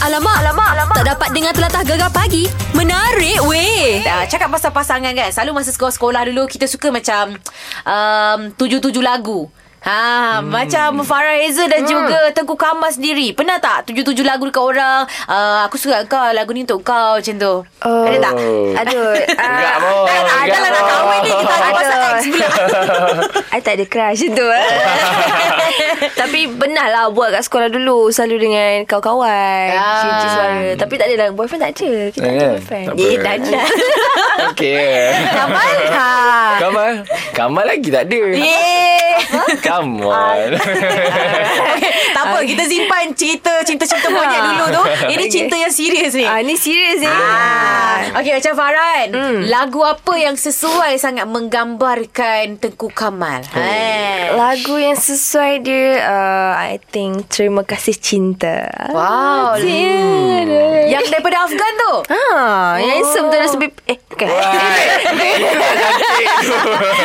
Alamak, alamak, alamak. Tak dapat dengar telatah gegar pagi. Menarik weh. Uh, cakap pasal pasangan kan Selalu masa sekolah-sekolah dulu Kita suka macam um, Tujuh-tujuh lagu Ha, hmm. macam Farah Reza dan hmm. juga Tengku Kamal sendiri. Pernah tak tujuh-tujuh lagu dekat orang? Uh, aku suka kau, lagu ni untuk kau macam tu. Oh. Ada tak? Aduh. Enggak. Ada Enggak lah nak pun. kahwin ni kita ada pasal ex pula. I tak ada crush tu eh. Tapi benar lah buat kat sekolah dulu Selalu dengan kawan-kawan Ah. Suara Tapi tak ada lah Boyfriend tak ada Kita tak ada Eh, boyfriend tak. Eh, dah. Okey. Kamal? Ha. Kamal? Kamal lagi tak ada. Eh. Come on. Okay, tak apa, kita simpan cerita cinta-cinta monyet dulu tu. Ini Okay. cinta yang serius ni. Ah, ni serius ni Ah. Okey macam Farhan Hmm. Lagu apa yang sesuai sangat Menggambarkan Tengku Kamal Oh. Lagu yang sesuai dia uh, I think Terima Kasih Cinta. Wow Tiada. Yang daripada Afgan tu? Ah, yang handsome tu Rasa bib- Eh, bukan.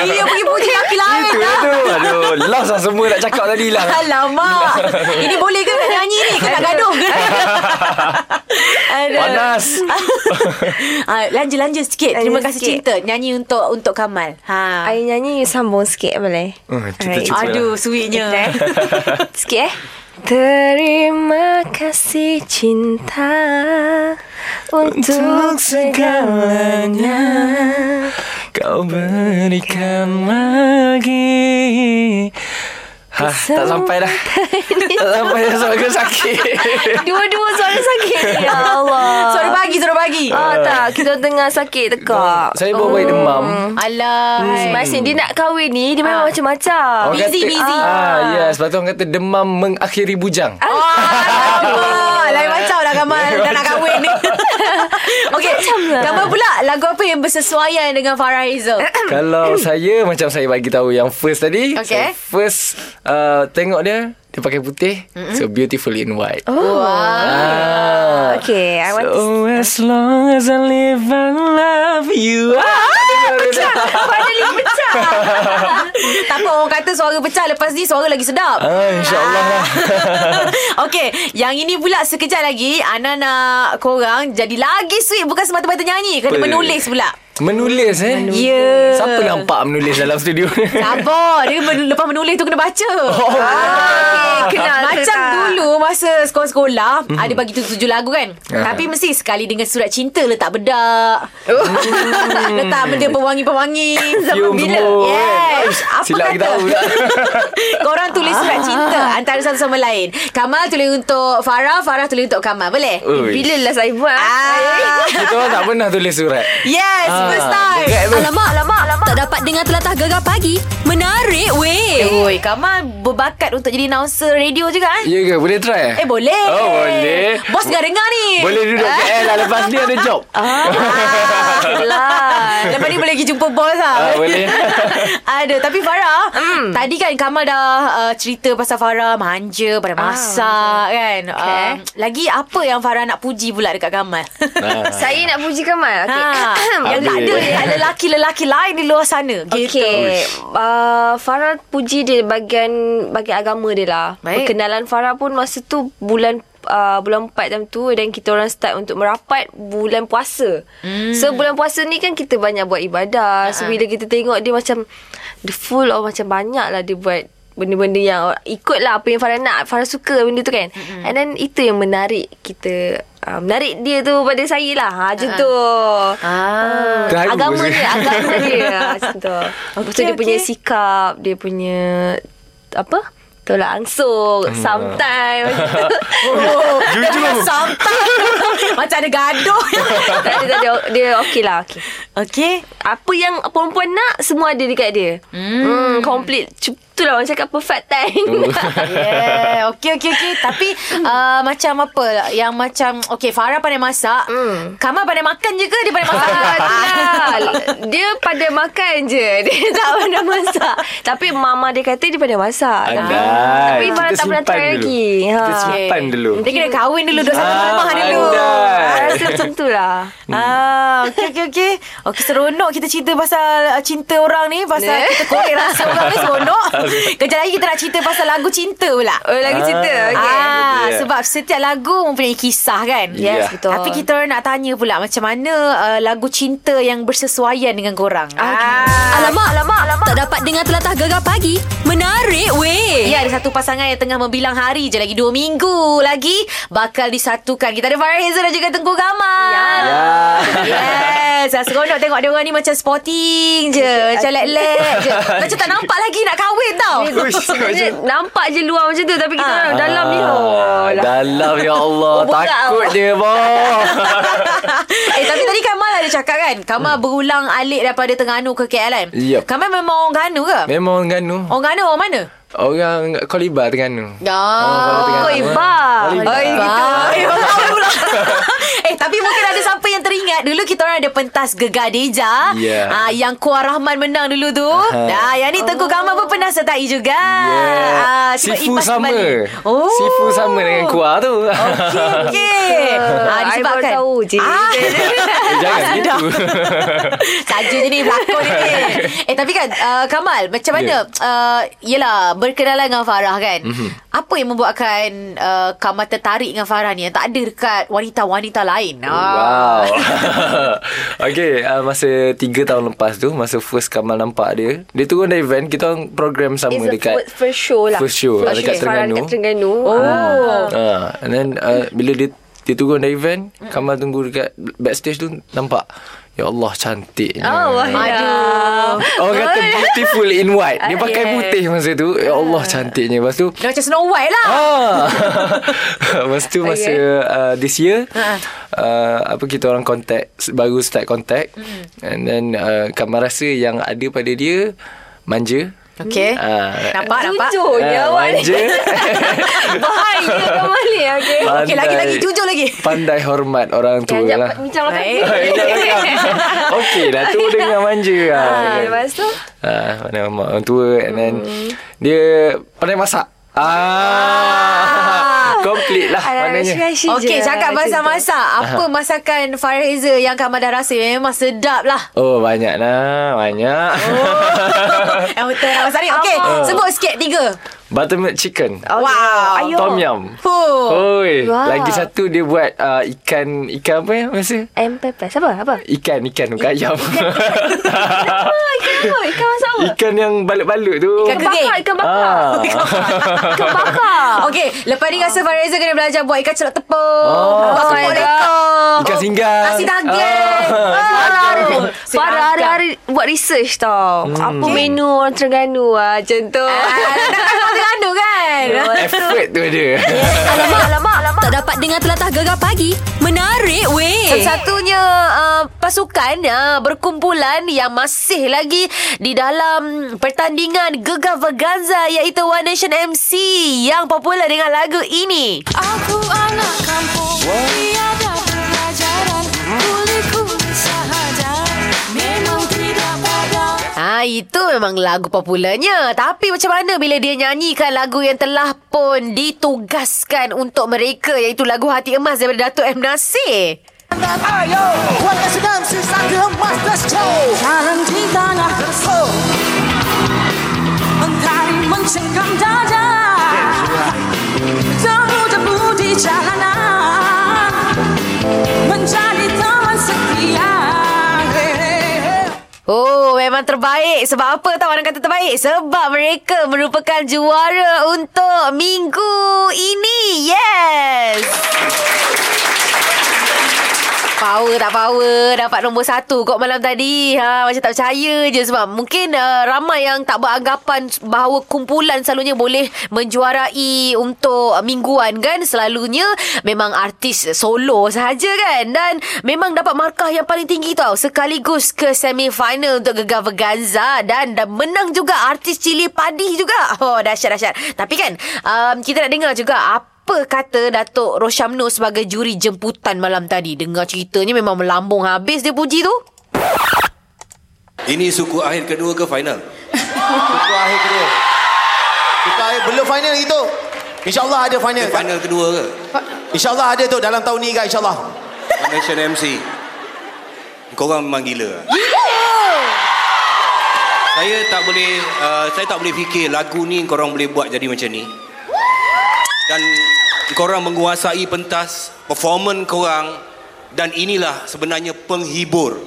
Dia pergi puji laki lain Itu tak tu. Aduh, lost lah semua nak cakap tadi lah. Alamak. Ini boleh ke nak nyanyi ni? Ke nak gaduh ke. Panas. ah, Lanja-lanja sikit Terima Lanja kasih sikit. cinta Nyanyi untuk untuk Kamal ha. I nyanyi sambung sikit boleh? Hmm, Alright. cuba. Aduh sweetnya Sikit eh Terima kasih cinta Untuk segalanya Kau berikan lagi. Hah, tak sampai dah. tak sampai dah suara sakit. Dua-dua suara sakit Ya Allah Suara bagi Suara bagi Ah tak Kita tengah sakit tekak Saya baru bayi demam. Alah Masing dia nak kahwin ni Dia memang macam-macam Orang Busy, kata, busy. Ah, yes. Lepas tu orang kata demam mengakhiri bujang. Oh, alamak. Lain macam lah Kamal Dah nak kahwin ni Okey lah. Pula Lagu apa yang bersesuaian Dengan Farah Hazel Kalau saya macam saya bagi tahu yang first tadi. Okay. So first uh, tengok dia dia pakai putih. Mm-hmm. So beautiful in white. Oh Ah. Okay I want to So as long as I live and love you. Ah, Finally pecah Tak apa orang kata suara pecah Lepas ni suara lagi sedap Ah, InsyaAllah lah. Okey, yang ini pula sekejap lagi Ana nak korang jadi lagi sweet bukan semata-mata nyanyi, kena menulis pula. Menulis eh? Ya. Siapa nampak menulis dalam studio ni? Sabar, dia men- lepas menulis tu kena baca. Oh, okay, kenal ke Macam tak? dulu masa sekolah-sekolah ada bagi tujuh-tujuh lagu kan. Ah. Tapi mesti sekali dengan surat cinta letak bedak. letak benda pewangi-pewangi. Cium semua. Yes. Apa Silap kata? kita tahu pula. Korang tulis surat cinta antara satu sama lain. Kamal tulis untuk Farah, Farah tulis untuk Kamal. Boleh? Ui. Bila lah saya buat Ah. Kita orang tak pernah tulis surat. Yes, Ah, first time. Alamak, alamak, alamak. Tak dapat dengar telatah gegar pagi. Menarik weh. Eh, oi, Kamal berbakat untuk jadi announcer radio juga eh? Ya ke? Boleh try eh? Eh, boleh. Oh, boleh. Bos dah dengar ni. Boleh duduk KL lah lepas ni ada job. Ah, Lepas ni boleh pergi jumpa bos lah. Ah, boleh. Ada. Tapi Farah, tadi kan Kamal dah uh, cerita pasal Farah manja pada masak kan. Okay. Uh, lagi apa yang Farah nak puji pula dekat Kamal? Ah. Saya nak puji Kamal okay. Ha, yang tak ada yang lelaki-lelaki lain di luar sana. Gitu. Okay uh, Farah puji dia bagian Bagian agama dia lah Baik. Perkenalan Farah pun Masa tu bulan uh, Bulan 4 time tu Dan kita orang start untuk merapat Bulan puasa. Hmm. So bulan puasa ni kan Kita banyak buat ibadah. So bila kita tengok dia macam The full of macam banyak lah dia buat Benda-benda yang Ikut lah apa yang Farah nak Farah suka benda tu kan. And then itu yang menarik kita uh, Menarik dia tu pada saya lah. Ha, Macam tu. Ah. Terharu Agama saya. dia Agama dia. Macam tu. Lepas tu dia punya sikap Dia punya Apa Tolak ansur Sometimes Oh, Jujur. Sampai. Macam ada gaduh. Tak ada tak ada. Dia okey lah okay. Okay Apa yang perempuan nak Semua ada dekat dia. Hmm. Complete. Cu- Itulah orang cakap perfect time Yeah Okay okay okay Tapi uh, Macam apa Yang macam Okay Farah pandai masak Hmm. Kamal pandai makan je ke Dia pandai masak Ah. Dia pada makan je Dia tak pernah masak Tapi mama dia kata Dia pandai masak Andai. Tapi Farah tak pernah try dulu. lagi Kita ha. simpan dulu. Dia kena kahwin dulu Duduk satu Ah, rumah dulu. Rasa macam tu lah Ah, okay, okay, okay. Okey seronok kita cerita pasal uh, cinta orang ni Pasal kita korek rasa orang ni seronok Kejap lagi kita nak cerita pasal lagu cinta pula Oh lagi cerita Okay Ah, betul. sebab setiap lagu mempunyai kisah kan Yes Ya. betul Tapi kita orang nak tanya pula Macam mana uh, lagu cinta yang bersesuaian dengan korang Ah. Alamak, alamak, alamak. Tak dapat dengar telatah gegar pagi. Menarik weh. Ya, ada satu pasangan yang tengah membilang hari je lagi dua minggu lagi bakal disatukan. Kita ada Farah Hazel dan juga Tengku Kamal. Ya. Yes. Ah, Seronok tengok dia orang ni macam sporting je. Macam lek-lek je. Macam tak nampak lagi nak kahwin tau. Dia- nampak je luar macam tu Tapi kita Ah. orang dalam ni oh, lah. Dalam ya Allah Oh, Takut dia boh eh tapi tadi Kamal ada cakap kan Kamal berulang alik daripada Terengganu ke KL kan Yup. Kamal memang orang Terengganu ke? Memang orang Ganu Orang Terengganu orang mana? Orang Kolibar Terengganu Ya. Oh, ibar. Kolibar. Oh. Ah, eh, eh, tapi mungkin teringat dulu kita orang ada pentas Gegar Deja. Ya. Ah, yang Kuah Rahman menang dulu tu. Ah, yang ni Tengku Kamal pun pernah sertai juga. Ah, Yeah. sebab Sifu sama kembali. Oh. Sifu sama dengan kuah tu Okey, okey. Ah, I baru disebabkan. tahu je. Ah. Eh, Jangan gitu Saja je ni Pelakon ni Eh tapi kan uh, Kamal Macam mana Ya. uh, Yelah Berkenalan dengan Farah kan Mhm. Apa yang membuatkan uh, Kamal tertarik dengan Farah ni Yang tak ada dekat Wanita-wanita lain Ah. Wow Okay uh, Masa 3 tahun lepas tu Masa first Kamal nampak dia Dia turun dari van Kita orang program sama It's dekat first, show lah First show, First dekat show. Farah Terengganu. Dekat Terengganu Oh uh, And then uh, Bila dia dia turun dari van Kamal tunggu dekat Backstage tu Nampak Ya Allah cantiknya Oh, wah. Aduh. Orang kata beautiful in white. Dia Ah, pakai yes. putih masa tu. Ya Allah cantiknya Lepas tu Dia macam Snow White lah. Ah. Lepas tu masa uh, this year Ha. uh, apa kita orang contact baru start contact. And then uh, Kamal rasa yang ada pada dia manja. Okay Ah. Nampak nampak? Jujurnya Ah, awak ni manja. Bahaya Kamal ni Okay Okey. Lagi lagi Jujur lagi. Pandai hormat orang tua Jangan lah. bincang lepas Baik. tu Okey lah tu dengan manja. Lah. Ah, Lepas tu? Ah, pandai hormat orang tua and then dia pandai masak. Ah, complete lah maknanya. Okey je cakap macam pasal tu. masak. Apa masakan Farah Hazel Yang Kamal dah rasa? Memang sedap lah. Oh banyak. Lah Banyak Yang betul nak masak ni Okey Sebut sikit tiga Buttermilk chicken Okay. Wow. Ayuh. Tom yum Huh. Oi, Wow. lagi satu dia buat uh, ikan ikan apa ya masa? M pepper Apa? Apa? Ikan ikan bukan ayam. Oh, ikan apa? Ikan masak apa? ikan yang balut-balut tu. Ikan Ikan bakar. Ikan bakar Ah. Ikan bakar Okey, lepas ni rasa Farah Reza kena belajar buat ikan celok tepung. Oh. buat Oh. Ikan singgang. Nasi daging. Ah. Ah, Si Farah hari-hari buat research tau Apa menu orang Terengganu lah Macam tu Ah, Terengganu kan? Effort tu ada. Alamak, alamak, alamak. Tak dapat dengar telatah gegar pagi. Menarik weh. Satu-satunya uh, pasukan uh, berkumpulan yang masih lagi di dalam pertandingan Gegar Vaganza iaitu One Nation MC yang popular dengan lagu ini. Aku anak kampung Tiada itu memang lagu popularnya. Tapi macam mana bila dia nyanyikan lagu yang telah pun ditugaskan untuk mereka iaitu lagu Hati Emas daripada Datuk M Nasir. Ayo, warga sedang sisa emas let's go. Jalan di tanah Mentari mencengkam dada Debu-debu di jalanan Oh, memang terbaik. Sebab apa tahu orang kata terbaik? Sebab mereka merupakan juara untuk minggu ini. Yes! Power tak power. Dapat nombor satu Kok malam tadi. Ha, Macam tak percaya je Sebab mungkin uh, Ramai yang tak beranggapan Bahawa kumpulan selalunya Boleh menjuarai Untuk mingguan kan. Selalunya Memang artis solo sahaja kan. Dan memang dapat markah yang paling tinggi tau. Sekaligus ke semi-final Untuk Gegar Verganza Dan, dan menang juga Artis Cili Padi juga. Oh dahsyat-dahsyat Tapi kan um, Kita nak dengar juga Apa apa kata Datuk Roshamno sebagai juri jemputan malam tadi? Dengar ceritanya memang melambung habis dia puji tu. Ini suku akhir kedua ke final? Suku akhir kedua. Suku akhir belum final itu. InsyaAllah ada final. Final kedua ke? InsyaAllah ada tu dalam tahun ni kan insyaAllah. Nation MC. korang memang gila. Saya tak boleh uh, saya tak boleh fikir lagu ni korang boleh buat jadi macam ni. Dan korang menguasai pentas performan korang dan inilah sebenarnya penghibur.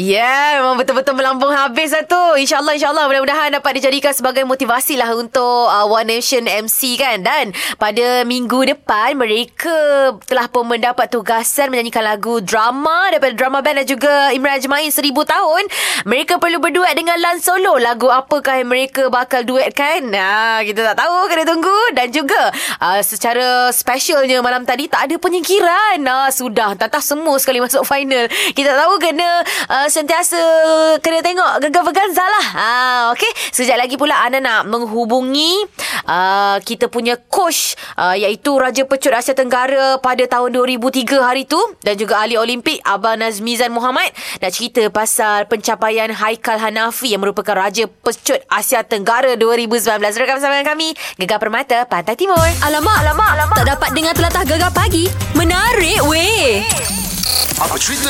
Yeah, memang betul-betul melambung habis lah tu. InsyaAllah, insyaAllah mudah-mudahan dapat dijadikan sebagai motivasi lah untuk uh, One Nation MC kan. Dan pada minggu depan, mereka telah pun mendapat tugasan menyanyikan lagu drama daripada drama band dan juga Imran Jemain Seribu Tahun. Mereka perlu berduet dengan Lan Solo. Lagu apakah yang mereka bakal duetkan? Nah, kita tak tahu, kena tunggu. Dan juga uh, secara specialnya malam tadi, tak ada penyingkiran. Nah, sudah, tak semua sekali masuk final. Kita tahu kena uh, sentiasa kena tengok Gegar Verganza lah. Ha, okay. Sekejap lagi pula anda nak menghubungi uh, kita punya coach uh, iaitu Raja Pecut Asia Tenggara pada tahun 2003 hari tu dan juga ahli Olimpik Abang Nazmizan Muhammad nak cerita pasal pencapaian Haikal Hanafi yang merupakan Raja Pecut Asia Tenggara 2019. Rekam bersama dengan kami Gegar Permata Pantai Timur. Alamak, alamak, alamak. Tak dapat dengar telatah gegar pagi. Menarik. Apa cerita?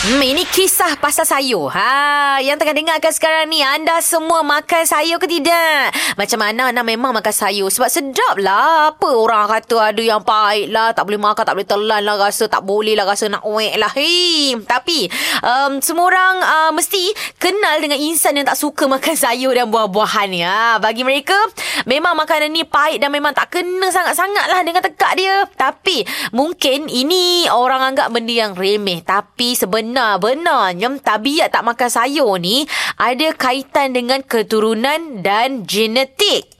Hmm, ini kisah pasal sayur. Ha, yang tengah dengarkan sekarang ni, anda semua makan sayur ke tidak? Macam mana anda memang makan sayur? Sebab sedap lah. Apa orang kata ada yang pahit lah, tak boleh makan, tak boleh telan lah, rasa tak boleh lah, rasa nak wek lah. Hei, tapi um, semua orang uh, mesti kenal dengan insan yang tak suka makan sayur dan buah-buahan ni. Ha, bagi mereka, memang makanan ni pahit dan memang tak kena sangat-sangat lah dengan tekak dia. Tapi mungkin ini orang anggap benda yang remeh. Tapi sebenar-benarnya tabiat tak makan sayur ni ada kaitan dengan keturunan dan genetik.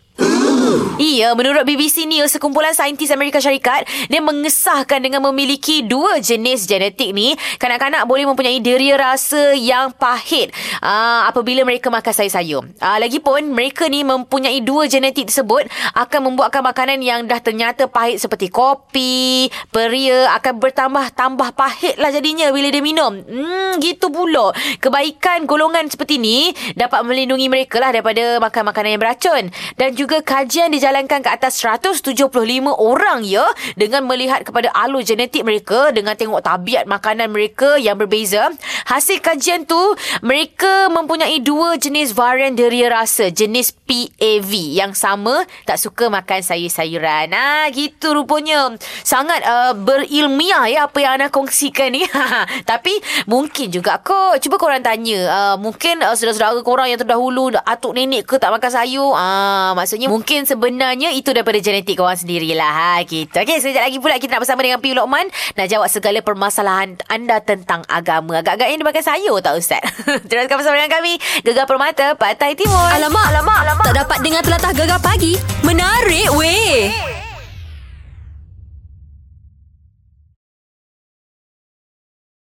Iya, menurut BBC News, sekumpulan saintis Amerika Syarikat, dia mengesahkan dengan memiliki dua jenis genetik ni, kanak-kanak boleh mempunyai deria rasa yang pahit uh, apabila mereka makan sayur-sayur. Uh, lagipun, mereka ni mempunyai dua genetik tersebut akan membuatkan makanan yang dah ternyata pahit seperti kopi, peria akan bertambah-tambah pahit lah jadinya bila dia minum. Hmm, gitu pula. Kebaikan golongan seperti ni dapat melindungi mereka lah daripada makan makanan yang beracun. Dan juga kajian dijalankan ke atas 175 orang ya dengan melihat kepada alur genetik mereka dengan tengok tabiat makanan mereka yang berbeza. Hasil kajian tu mereka mempunyai dua jenis varian deria rasa, jenis PAV yang sama tak suka makan sayur-sayuran. Ah gitu rupanya. Sangat uh, berilmiah ya apa yang anda kongsikan ni. Tapi mungkin juga kok cuba korang tanya uh, mungkin uh, saudara-saudara korang yang terdahulu atuk nenek ke tak makan sayur. Ah maksudnya mungkin sebenarnya itu daripada genetik korang sendirilah ha gitu. Okey, sekejap lagi pula kita nak bersama dengan Piu Lokman nak jawab segala permasalahan anda tentang agama. Agak-agaknya dia makan sayur tak ustaz? Teruskan bersama dengan kami Gegar Permata Pantai Timur. Alamak, alamak, alamak. Tak dapat dengar telatah gegar pagi. Menarik weh.